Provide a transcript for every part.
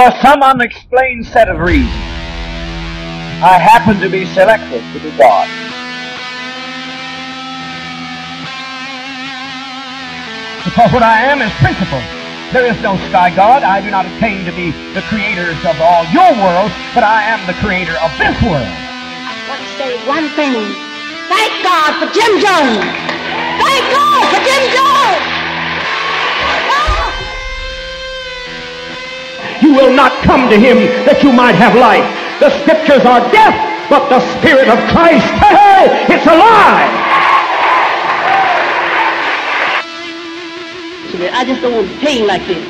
For some unexplained set of reasons, I happen to be selected to be God. Because what I am is principle. There is no sky God. I do not attain to be the creators of all your worlds, but I am the creator of this world. I want to say one thing. Thank God for Jim Jones. Thank God for Jim Jones. You will not come to him that you might have life. The scriptures are death, but the spirit of Christ, hey, it's alive. I just don't want to pain like this.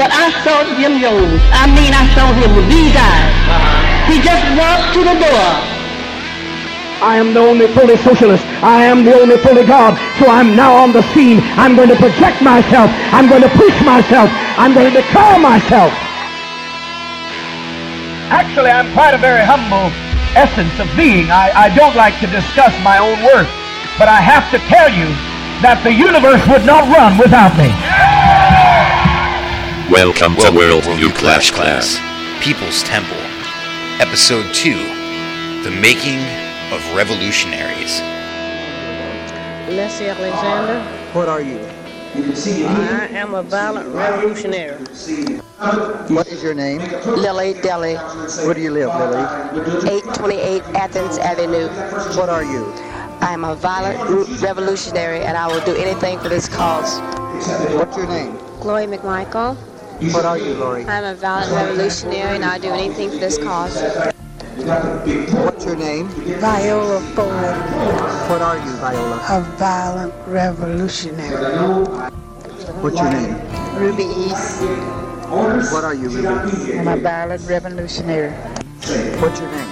But I saw Jim Jones. I mean, I saw him with these eyes. Uh-huh. He just walked to the door. I am the only fully socialist. I am the only fully God. So I'm now on the scene. I'm going to project myself. I'm going to push myself. I'm going to declare myself. Actually, I'm quite a very humble essence of being. I, I don't like to discuss my own worth, but I have to tell you that the universe would not run without me. Welcome to World View Clash Class. People's Temple, Episode 2 The Making of Revolutionaries. Leslie Alexander. What are you? I am a violent revolutionary. What is your name? Lily Deli, Where do you live, Lily? 828 Athens Avenue. What are you? I am a violent revolutionary and I will do anything for this cause. What's your name? Chloe McMichael. What are you, Lori? I'm a violent revolutionary and I'll do anything for this cause. What's your name? Viola Ford, What are you, Viola? a violent revolutionary. What's your name? Ruby East, What are you, Ruby? I'm a violent revolutionary. What's your name?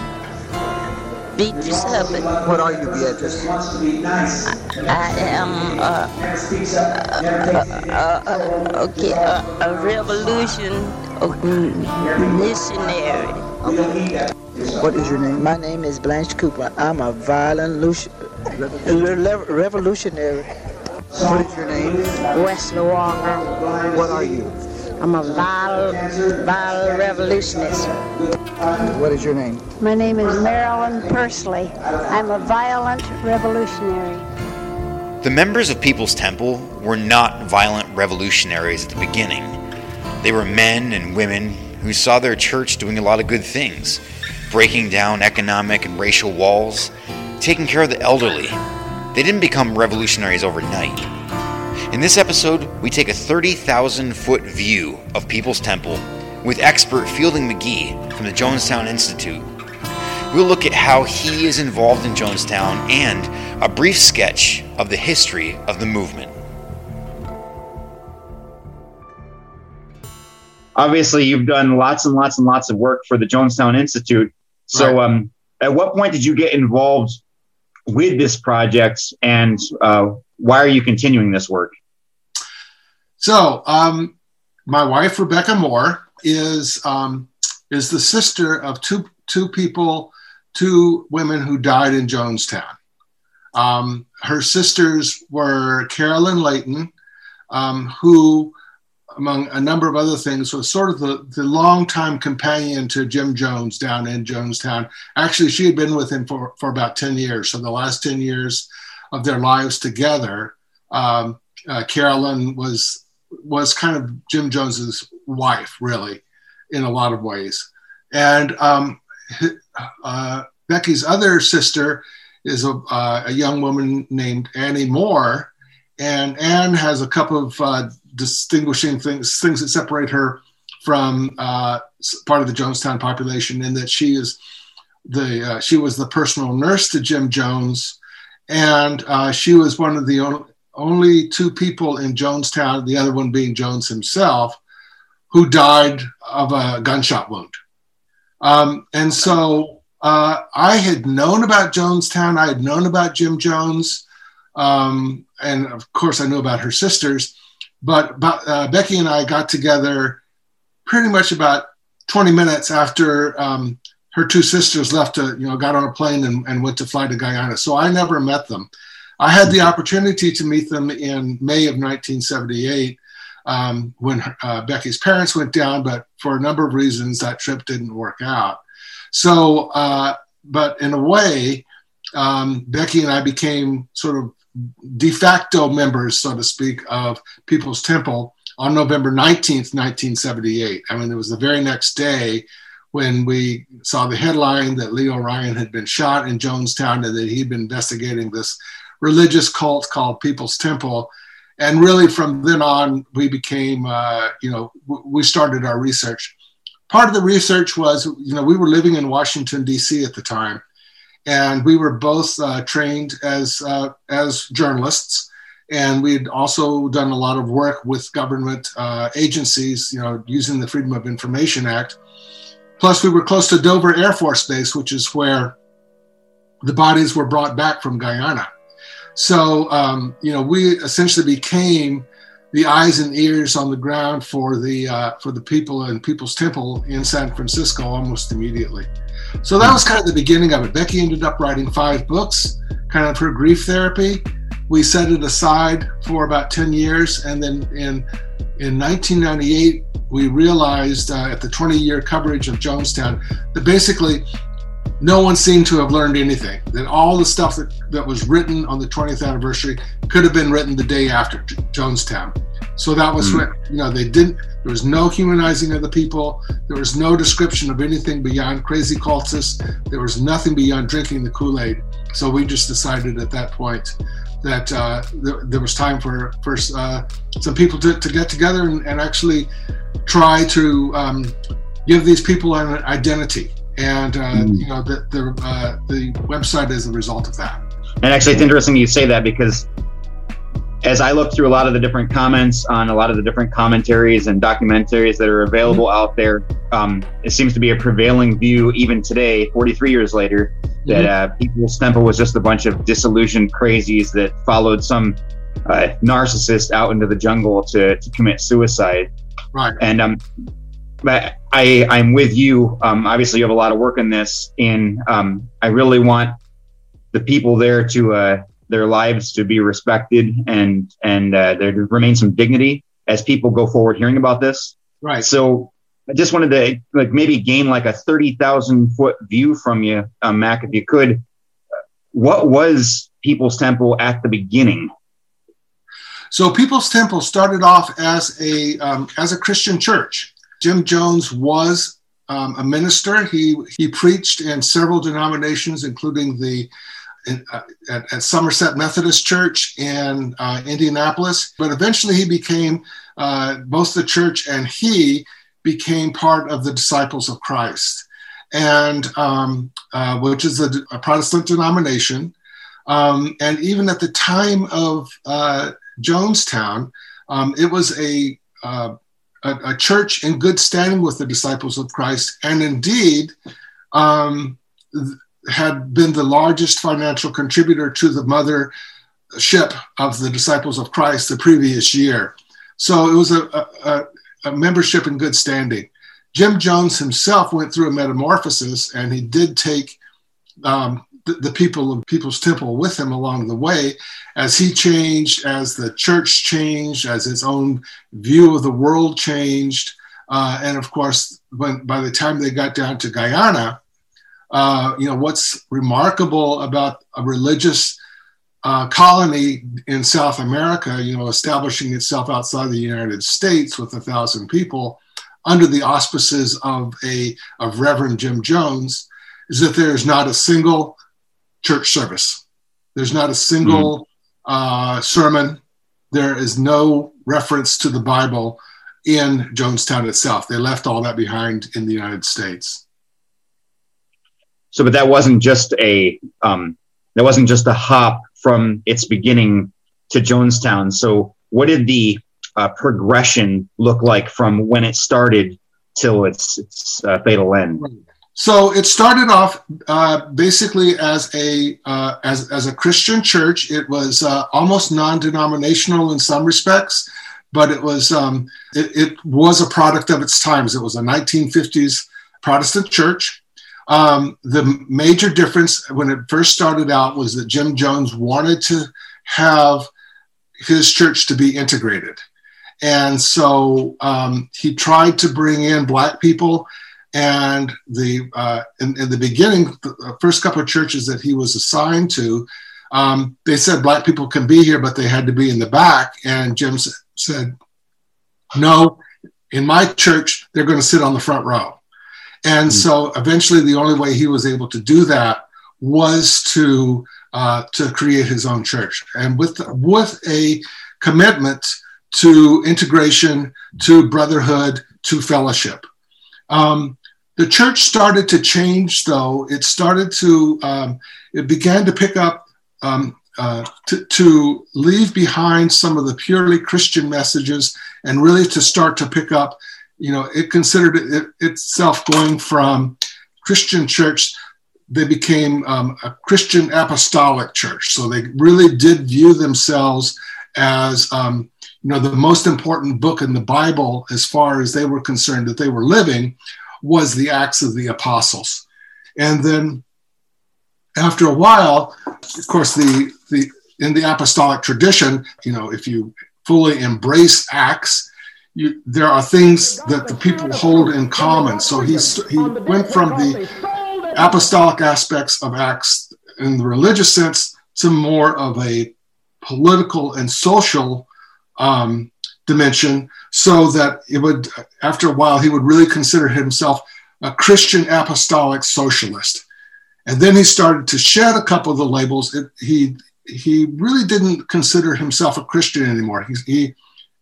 Beatrice Hubbard. What are you, Beatrice? I am uh, uh, uh, uh, okay, uh, a revolution missionary. What is your name? My name is Blanche Cooper. I'm a violent luci- revolutionary. What is your name? Wesley Walker. What are you? I'm a violent, violent revolutionist. What is your name? My name is Marilyn Pursley. I'm a violent revolutionary. The members of People's Temple were not violent revolutionaries at the beginning. They were men and women who saw their church doing a lot of good things, breaking down economic and racial walls, taking care of the elderly. They didn't become revolutionaries overnight. In this episode, we take a 30,000 foot view of People's Temple with expert Fielding McGehee from the Jonestown Institute. We'll look at how he is involved in Jonestown and a brief sketch of the history of the movement. obviously you've done lots and lots and lots of work for the Jonestown Institute. So, Right. um, at what point did you get involved with this project, and uh, why are you continuing this work? So, um, my wife Rebecca Moore is um, is the sister of two two people, two women who died in Jonestown. Um, her sisters were Carolyn Layton, um, who, among a number of other things, was sort of the, the longtime companion to Jim Jones down in Jonestown. Actually, she had been with him for, for about 10 years. So the last 10 years of their lives together, um, uh, Carolyn was was kind of Jim Jones's wife, really, in a lot of ways. And um, uh, Becky's other sister is a, uh, a young woman named Annie Moore, and Anne has a couple of uh, distinguishing things, things that separate her from uh, part of the Jonestown population, in that she is the uh, she was the personal nurse to Jim Jones, and uh, she was one of the only, two people in Jonestown, the other one being Jones himself, who died of a gunshot wound. Um, and so uh, I had known about Jonestown. I had known about Jim Jones. Um, and of course, I knew about her sisters. But, but uh, Becky and I got together pretty much about 20 minutes after um, her two sisters left to, you know, got on a plane and, and went to fly to Guyana. So I never met them. I had the opportunity to meet them in May of 1978 um, when uh, Becky's parents went down, but for a number of reasons, that trip didn't work out. So, uh, but in a way, um, Becky and I became sort of de facto members, so to speak, of People's Temple on November 19th, 1978. I mean, it was the very next day when we saw the headline that Leo Ryan had been shot in Jonestown and that he'd been investigating this religious cult called People's Temple. And really, from then on, we became, uh, you know, w- we started our research. Part of the research was, you know, we were living in Washington, D.C. at the time, and we were both uh, trained as, uh, as journalists. And we'd also done a lot of work with government uh, agencies, you know, using the Freedom of Information Act. Plus, we were close to Dover Air Force Base, which is where the bodies were brought back from Guyana. So, um, you know, we essentially became the eyes and ears on the ground for the uh, for the people in People's Temple in San Francisco almost immediately. So that was kind of the beginning of it. Becky ended up writing five books, kind of her grief therapy. We set it aside for about ten years, and then in in 1998 we realized uh, at the 20 year coverage of Jonestown that basically no one seemed to have learned anything. That all the stuff that, that was written on the 20th anniversary could have been written the day after Jonestown. So that was mm. you know they didn't. There was no humanizing of the people. There was no description of anything beyond crazy cultists. There was nothing beyond drinking the Kool Aid. So we just decided at that point that uh, there, there, was time for for uh, some people to, to get together and, and actually try to um, give these people an identity and uh, mm. you know the the, uh, the website is a result of that. And actually, it's interesting you say that because as I look through a lot of the different comments on a lot of the different commentaries and documentaries that are available mm-hmm. out there, um, it seems to be a prevailing view even today, 43 years later, that mm-hmm. uh, People's Temple was just a bunch of disillusioned crazies that followed some uh, narcissist out into the jungle to, to commit suicide. Right. And um, but I I'm with you. Um, obviously, you have a lot of work in this, and um, I really want the people there to uh, their lives to be respected and and uh, there to remain some dignity as people go forward hearing about this. Right. So I just wanted to like maybe gain like a thirty thousand foot view from you, um, Mac, if you could. What was People's Temple at the beginning? So People's Temple started off as a um, as a Christian church. Jim Jones was um, a minister. He he preached in several denominations, including the uh, at, at, Somerset Methodist Church in uh, Indianapolis. But eventually, he became uh, both the church and he became part of the Disciples of Christ, and um, uh, which is a, a Protestant denomination. Um, and even at the time of Jonestown, um, it was a a, a, church in good standing with the disciples of Christ, and indeed um, had been the largest financial contributor to the mothership of the disciples of Christ the previous year. So it was a, a, a membership in good standing. Jim Jones himself went through a metamorphosis, and he did take um, the, the, people of People's Temple with him along the way as he changed, as the church changed, as his own view of the world changed. Uh, and of course, when by the time they got down to Guyana, uh, you know, what's remarkable about a religious uh, colony in South America, you know, establishing itself outside the United States with a thousand people under the auspices of a of Reverend Jim Jones, is that there is not a single church service. There's not a single mm. uh, sermon. There is no reference to the Bible in Jonestown itself. They left all that behind in the United States. So, but that wasn't just a um, that wasn't just a hop from its beginning to Jonestown. So, what did the uh, progression look like from when it started till its its uh, fatal end? So it started off uh, basically as a uh, as as a Christian church. It was uh, almost non-denominational in some respects, but it was um, it, it, was a product of its times. It was a 1950s Protestant church. Um, the major difference when it first started out was that Jim Jones wanted to have his church to be integrated. And so um, he tried to bring in black people. And the uh, in, in, the beginning, the first couple of churches that he was assigned to, um, they said black people can be here, but they had to be in the back. And Jim said, "No, in my church, they're going to sit on the front row." And mm-hmm. so, eventually, the only way he was able to do that was to uh, to create his own church, and with with a commitment to integration, to brotherhood, to fellowship. Um, the church started to change, though. It started to, um, it began to pick up, um, uh, to, to, leave behind some of the purely Christian messages and really to start to pick up, you know, it considered it, itself going from Christian church, they became um, a Christian apostolic church. So they really did view themselves as um, you know the most important book in the bible as far as they were concerned that they were living was the acts of the apostles and then after a while of course the the in the apostolic tradition you know if you fully embrace acts you, there are things that the people hold in common so he's, he went from the apostolic aspects of acts in the religious sense to more of a political and social um, dimension so that it would, after a while, he would really consider himself a Christian apostolic socialist. And then he started to shed a couple of the labels. It, he, he really didn't consider himself a Christian anymore. He, he,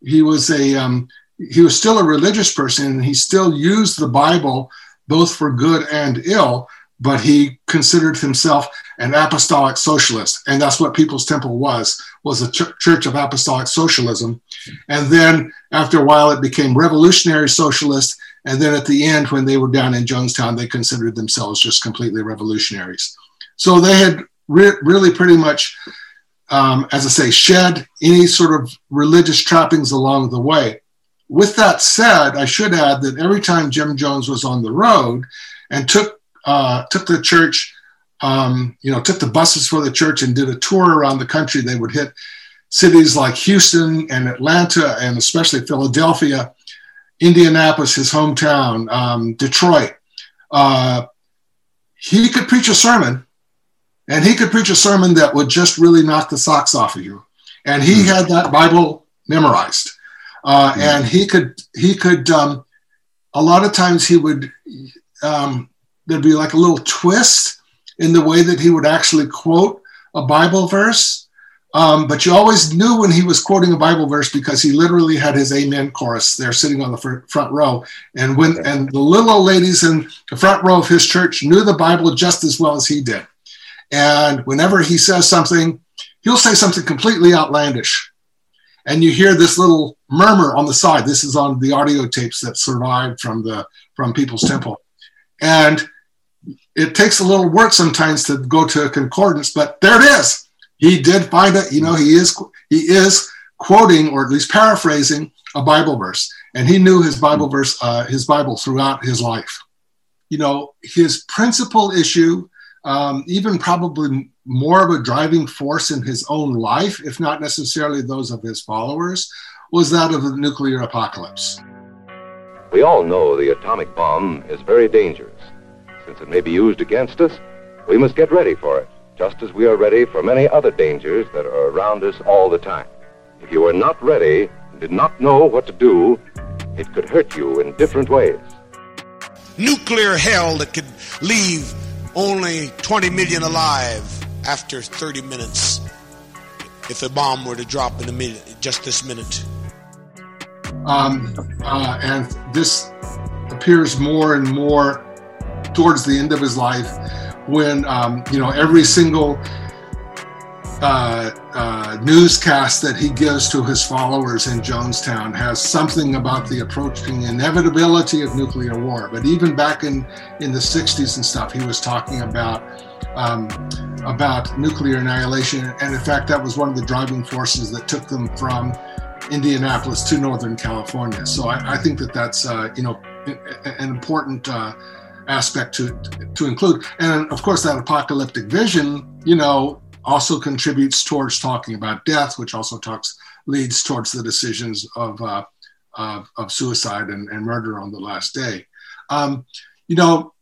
he was a, um, he was still a religious person and he still used the Bible both for good and ill, but he considered himself an apostolic socialist. And that's what people's temple was was a ch- church of apostolic socialism. And then after a while it became revolutionary socialist. And then at the end when they were down in jonestown they considered themselves just completely revolutionaries. So they had re- really pretty much um, as i say shed any sort of religious trappings along the way with that said i should add that every time jim jones was on the road and took uh, took the church, um, you know, took the buses for the church and did a tour around the country. They would hit cities like Houston and Atlanta, and especially Philadelphia, Indianapolis, his hometown, um, Detroit. Uh, he could preach a sermon, and he could preach a sermon that would just really knock the socks off of you. And he had that Bible memorized, uh, and he could he could. Um, a lot of times he would um, there'd be like a little twist in the way that he would actually quote a Bible verse. Um, but you always knew when he was quoting a Bible verse because he literally had his amen chorus there sitting on the front row. And when and the little old ladies in the front row of his church knew the Bible just as well as he did. And whenever he says something, he'll say something completely outlandish. And you hear this little murmur on the side. This is on the audio tapes that survived from the from People's Temple. And it takes a little work sometimes to go to a concordance, but there it is. He did find it. You know, he is he is quoting or at least paraphrasing a Bible verse, and he knew his Bible verse, uh, his Bible throughout his life. You know, his principal issue, um, even probably more of a driving force in his own life, if not necessarily those of his followers, was that of the nuclear apocalypse. We all know the atomic bomb is very dangerous. Since it may be used against us, we must get ready for it, just as we are ready for many other dangers that are around us all the time. If you are not ready and did not know what to do, it could hurt you in different ways. Nuclear hell that could leave only 20 million alive after 30 minutes if a bomb were to drop in a minute, just this minute. Um, uh, and this appears more and more towards the end of his life when um, you know every single uh, uh, newscast that he gives to his followers in Jonestown has something about the approaching inevitability of nuclear war. But even back in in the 60s and stuff, he was talking about um, about nuclear annihilation, and in fact, that was one of the driving forces that took them from Indianapolis to Northern California. So I, I think that that's uh, you know an important uh, aspect to to include. And of course, that apocalyptic vision, you know, also contributes towards talking about death, which also talks leads towards the decisions of uh, of, of, suicide and, and, murder on the last day. Um, you know,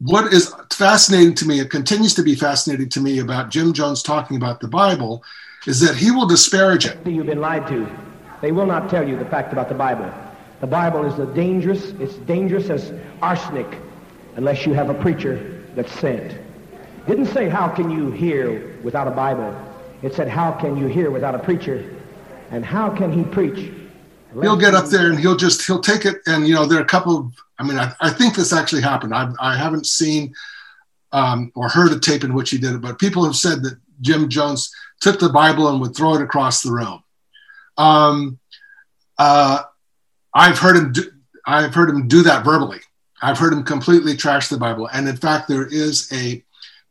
what is fascinating to me, it continues to be fascinating to me about Jim Jones talking about the Bible, is that he will disparage it. You've been lied to. They will not tell you the fact about the Bible. The Bible is a dangerous, it's dangerous as arsenic unless you have a preacher that's sent. Didn't say how can you hear without a Bible. It said how can you hear without a preacher? And how can he preach? He'll get up there and he'll just he'll take it and you know there are a couple of I mean I, I think this actually happened. I, I haven't seen um, or heard a tape in which he did it, but people have said that Jim Jones took the Bible and would throw it across the room. Um, uh, I've heard him. Do, I've heard him do that verbally. I've heard him completely trash the Bible. And in fact, there is a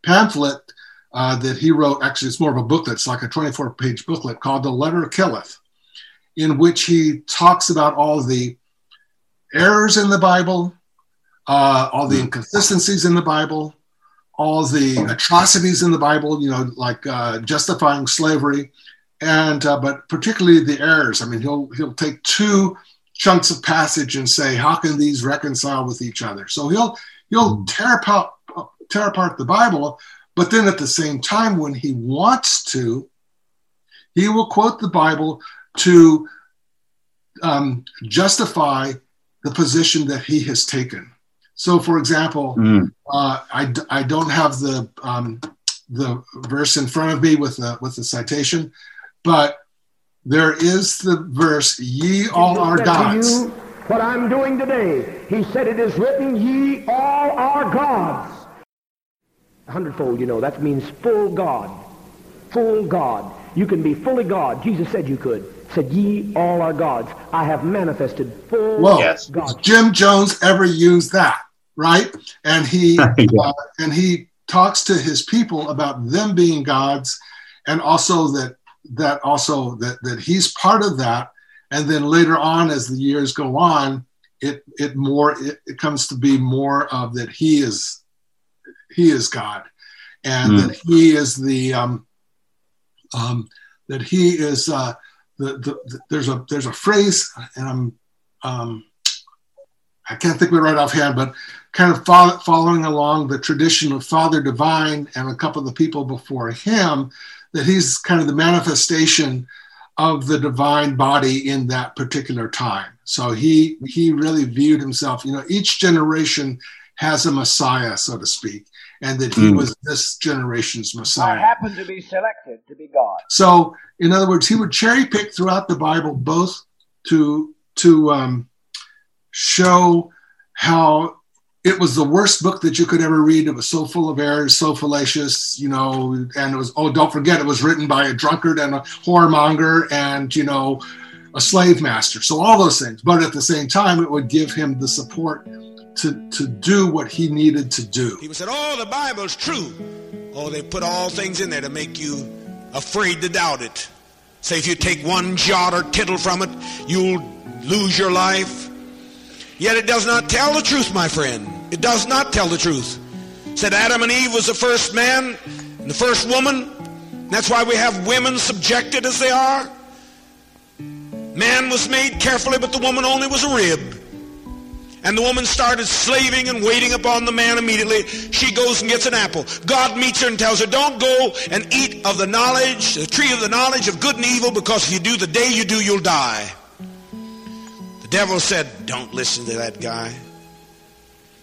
pamphlet uh, that he wrote. Actually, it's more of a booklet. It's like a 24-page booklet called "The Letter Killeth," in which he talks about all the errors in the Bible, uh, all the inconsistencies in the Bible, all the atrocities in the Bible. You know, like uh, justifying slavery, and uh, but particularly the errors. I mean, he'll he'll take two chunks of passage and say, how can these reconcile with each other? So he'll he'll tear apart tear apart the Bible, but then at the same time, when he wants to, he will quote the Bible to um, justify the position that he has taken. So, for example, mm. uh, I, I don't have the um, the verse in front of me with the with the citation, but there is the verse, ye all are gods. what I'm doing today. He said it is written, ye all are gods. A hundredfold, you know, that means full God. Full God. You can be fully God. Jesus said you could. Said, ye all are gods. I have manifested full Whoa. Yes. God. Jim Jones ever used that, right? And he yeah. uh, and he talks to his people about them being gods and also that that also that that he's part of that and then later on as the years go on it it more it, it comes to be more of that he is he is god and mm. that he is the um, um that he is uh the, the, the, there's a there's a phrase and i'm um i can't think of it right offhand but kind of fo- following along the tradition of father divine and a couple of the people before him that he's kind of the manifestation of the divine body in that particular time. So he he really viewed himself, you know, each generation has a Messiah, so to speak, and that he mm. was this generation's Messiah. I happened to be selected to be God. So, in other words, he would cherry pick throughout the Bible both to to um, show how it was the worst book that you could ever read. It was so full of errors, so fallacious, you know, and it was, oh, don't forget, it was written by a drunkard and a whoremonger and, you know, a slave master. So all those things. But at the same time, it would give him the support to, to do what he needed to do. People said, oh, the Bible's true. Oh, they put all things in there to make you afraid to doubt it. Say if you take one jot or tittle from it, you'll lose your life. Yet it does not tell the truth, my friend. It does not tell the truth. Said Adam and Eve was the first man and the first woman. That's why we have women subjected as they are. Man was made carefully, but the woman only was a rib. And the woman started slaving and waiting upon the man immediately. She goes and gets an apple. God meets her and tells her, don't go and eat of the knowledge, the tree of the knowledge of good and evil, because if you do, the day you do, you'll die. The devil said, don't listen to that guy.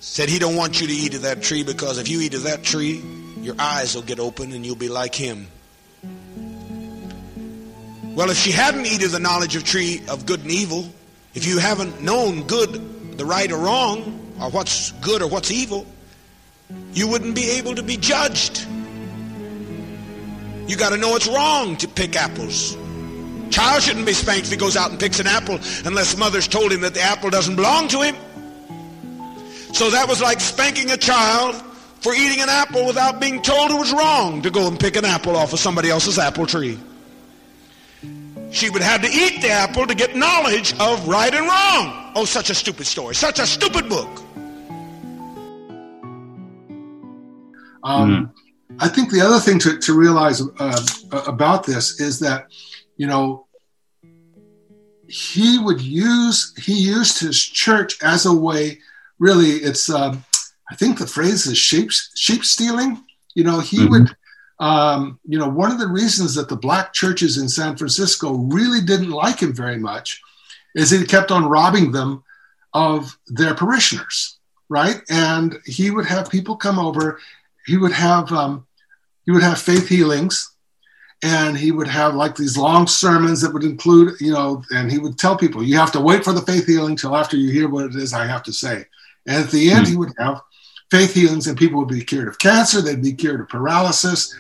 Said he don't want you to eat of that tree because if you eat of that tree, your eyes will get open and you'll be like him. Well, if she hadn't eaten the knowledge of tree of good and evil, if you haven't known good, the right or wrong, or what's good or what's evil, you wouldn't be able to be judged. You got to know it's wrong to pick apples. Child shouldn't be spanked if he goes out and picks an apple unless mother's told him that the apple doesn't belong to him. So that was like spanking a child for eating an apple without being told it was wrong to go and pick an apple off of somebody else's apple tree. She would have to eat the apple to get knowledge of right and wrong. Oh, such a stupid story. Such a stupid book. Um, mm. I think the other thing to, to realize uh, about this is that you know, he would use he used his church as a way. Really, it's um, I think the phrase is sheep sheep stealing. You know, he mm-hmm. would. Um, you know, one of the reasons that the black churches in San Francisco really didn't like him very much is he kept on robbing them of their parishioners, right? And he would have people come over. He would have um, he would have faith healings and he would have like these long sermons that would include, you know, and he would tell people, you have to wait for the faith healing till after you hear what it is I have to say. And at the end, mm-hmm. he would have faith healings, and people would be cured of cancer, they'd be cured of paralysis,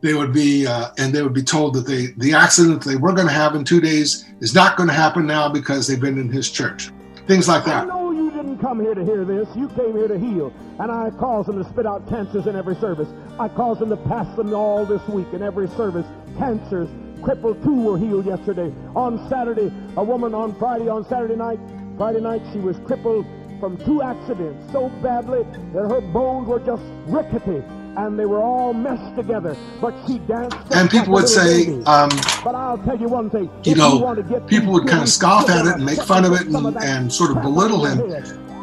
they would be, uh, and they would be told that they the accident they were going to have in two days is not going to happen now because they've been in his church. Things like that I know you didn't come here to hear this. You came here to heal. And I cause them to spit out cancers in every service. I cause them to pass them all this week in every service. Cancers. Crippled two were healed yesterday. On Saturday, a woman on Friday, on Saturday night, Friday night, she was crippled from two accidents so badly that her bones were just rickety and they were all meshed together. But she danced. And people would say, um, but I'll tell you one thing. You know, you people would kind of scoff at it and make fun of it and, and sort of belittle him.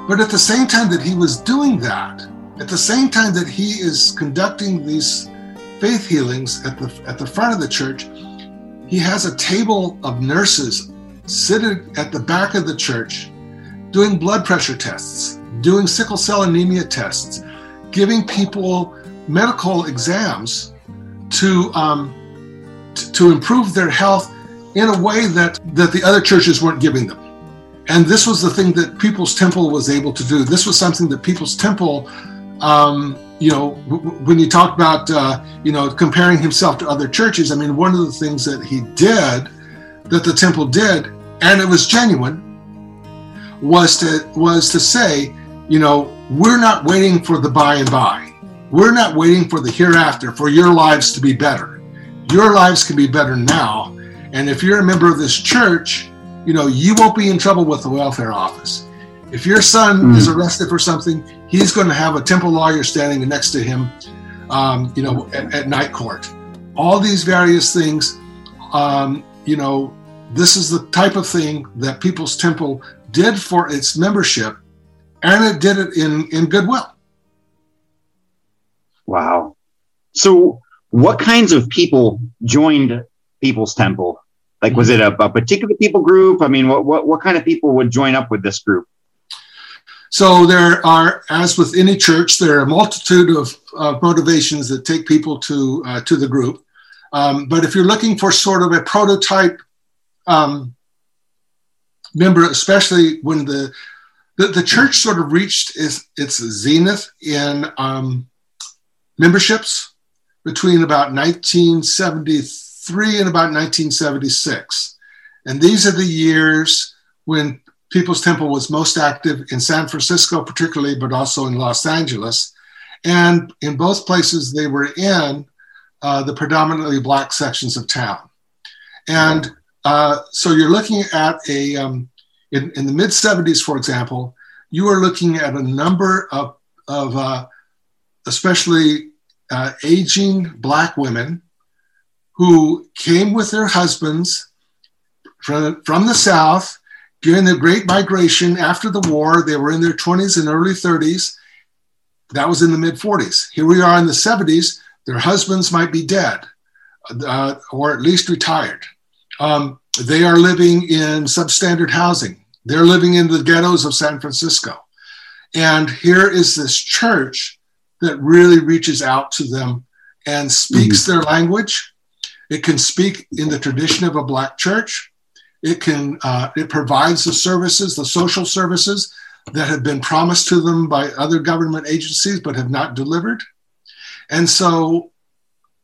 But at the same time that he was doing that, at the same time that he is conducting these faith healings at the at the front of the church, he has a table of nurses sitting at the back of the church doing blood pressure tests, doing sickle cell anemia tests, giving people medical exams to um, t- to improve their health in a way that that the other churches weren't giving them. And this was the thing that People's Temple was able to do. This was something that People's Temple, um, you know, w- when you talk about, uh, you know, comparing himself to other churches, I mean, one of the things that he did, that the temple did, and it was genuine, was to was to say, you know, we're not waiting for the by and by. We're not waiting for the hereafter for your lives to be better. Your lives can be better now. And if you're a member of this church, you know, you won't be in trouble with the welfare office. If your son mm. is arrested for something, he's going to have a temple lawyer standing next to him, um, you know, at, at, night court. All these various things, um, you know, this is the type of thing that People's Temple did for its membership, and it did it in, in goodwill. Wow. So, what kinds of people joined People's Temple? Like, was it a, a particular people group? I mean, what, what, what kind of people would join up with this group? So there are, as with any church, there are a multitude of motivations that take people to uh, to the group. Um, but if you're looking for sort of a prototype um, member, especially when the, the, the church sort of reached its, its zenith in um, memberships between about 1973 and about 1976. And these are the years when People's Temple was most active in San Francisco, particularly, but also in Los Angeles. And in both places, they were in uh, the predominantly black sections of town. And uh, so you're looking at a, um, in, in, the mid 70s, for example, you are looking at a number of, of uh, especially uh, aging black women who came with their husbands from, from the South during the Great Migration after the war. They were in their 20s and early 30s. That was in the mid 40s. Here we are in the 70s. Their husbands might be dead uh, or at least retired. Um, they are living in substandard housing. They're living in the ghettos of San Francisco. And here is this church that really reaches out to them and speaks mm-hmm. their language it can speak in the tradition of a black church. It can uh, it provides the services, the social services that have been promised to them by other government agencies but have not delivered. And so,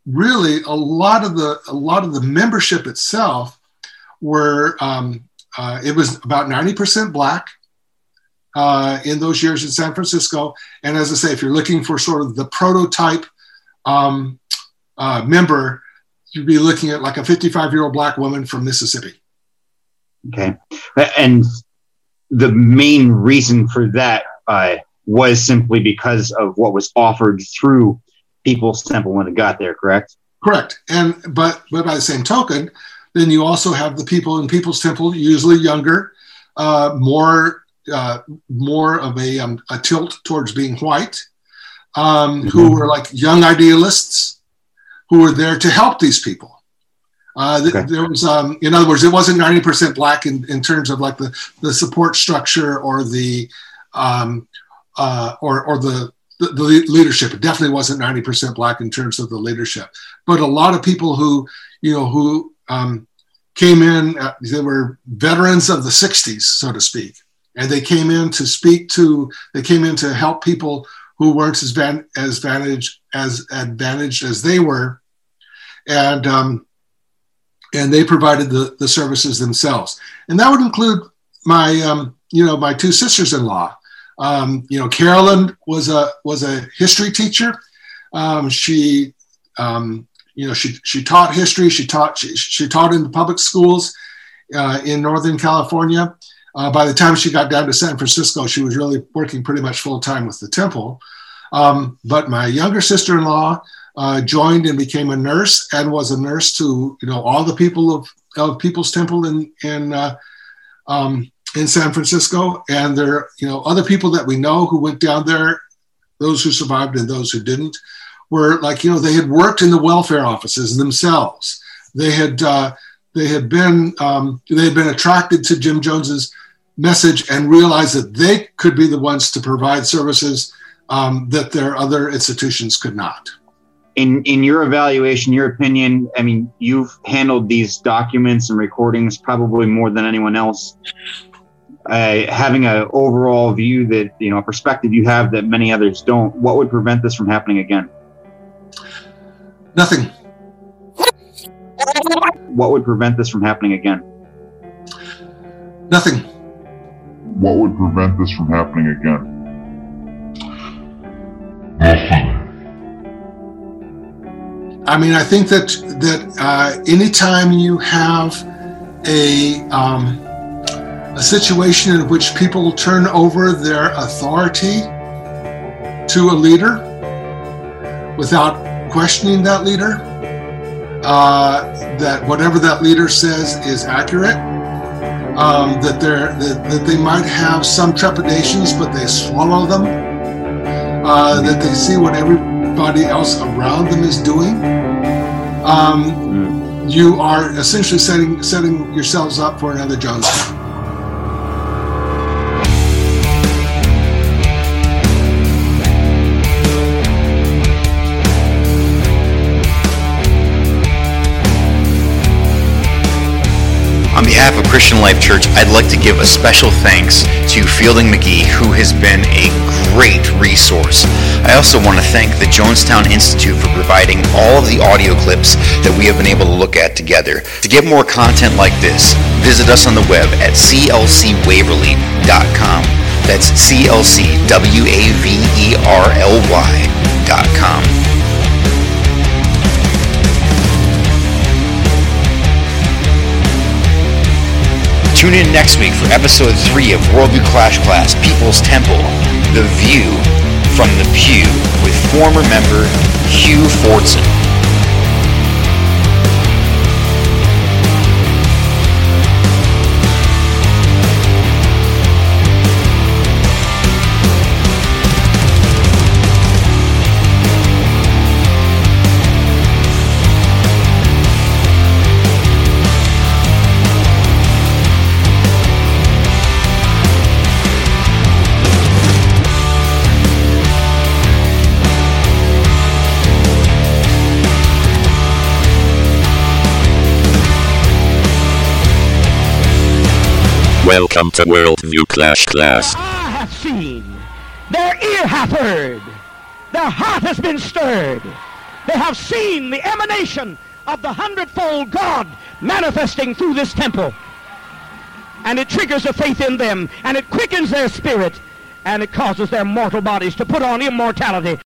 really, a lot of the a lot of the membership itself were um, uh, it was about ninety percent black. Uh, in those years in San Francisco, and as I say, if you're looking for sort of the prototype um, uh, member, you'd be looking at like a 55 year old black woman from Mississippi. Okay. And the main reason for that uh, was simply because of what was offered through People's Temple when it got there, correct? Correct. And but but by the same token, then you also have the people in People's Temple, usually younger, uh, more uh, more of a, um, a tilt towards being white, um, mm-hmm. who were like young idealists who were there to help these people. Uh, th- okay. There was, um, in other words, it wasn't 90% black in, in terms of like the, the support structure or the um, uh, or, or the, the, the leadership. It definitely wasn't 90% black in terms of the leadership. But a lot of people who, you know, who um, came in, uh, they were veterans of the 60s, so to speak. And they came in to speak to, they came in to help people who weren't as, van, as, vantage, as advantaged as they were. And, um, and they provided the, the services themselves. And that would include my, um, you know, my two sisters-in-law. Um, you know, Carolyn was a was a history teacher. Um, she, um, you know, she she taught history. She taught she, she taught in the public schools uh, in Northern California. Uh, by the time she got down to San Francisco, she was really working pretty much full time with the temple. Um, but my younger sister-in-law uh, joined and became a nurse and was a nurse to you know all the people of, of People's Temple in in uh, um, in San Francisco, and there are you know other people that we know who went down there, those who survived and those who didn't, were like you know they had worked in the welfare offices themselves. They had uh, they had been um, they had been attracted to Jim Jones's message and realized that they could be the ones to provide services um, that their other institutions could not. In in your evaluation, your opinion, I mean, you've handled these documents and recordings probably more than anyone else uh, having an overall view that you know a perspective you have that many others don't what would prevent this from happening again? Nothing. What would prevent this from happening again? Nothing. What would prevent this from happening again? Nothing. I mean i think that that uh, anytime you have a um, a situation in which people turn over their authority to a leader without questioning that leader, uh, that whatever that leader says is accurate, um, that, they're, that, that they might have some trepidations, but they swallow them, uh, that they see what everybody else around them is doing. Um, mm. you are essentially setting setting yourselves up for another Jonestown. Behalf of Christian Life Church, I'd like to give a special thanks to Fielding McGehee, who has been a great resource. I also want to thank the Jonestown Institute for providing all of the audio clips that we have been able to look at together. To get more content like this, visit us on the web at clcwaverly.com. That's C-L-C-W-A-V-E-R-L-Y.com. Tune in next week for episode 3 of Worldview Clash Class People's Temple The View from the Pew with former member Hugh Fortson. Welcome to Worldview Clash Class. Ah, I have seen, their ear hath heard, their heart has been stirred. They have seen the emanation of the hundredfold God manifesting through this temple. And it triggers a faith in them, and it quickens their spirit, and it causes their mortal bodies to put on immortality.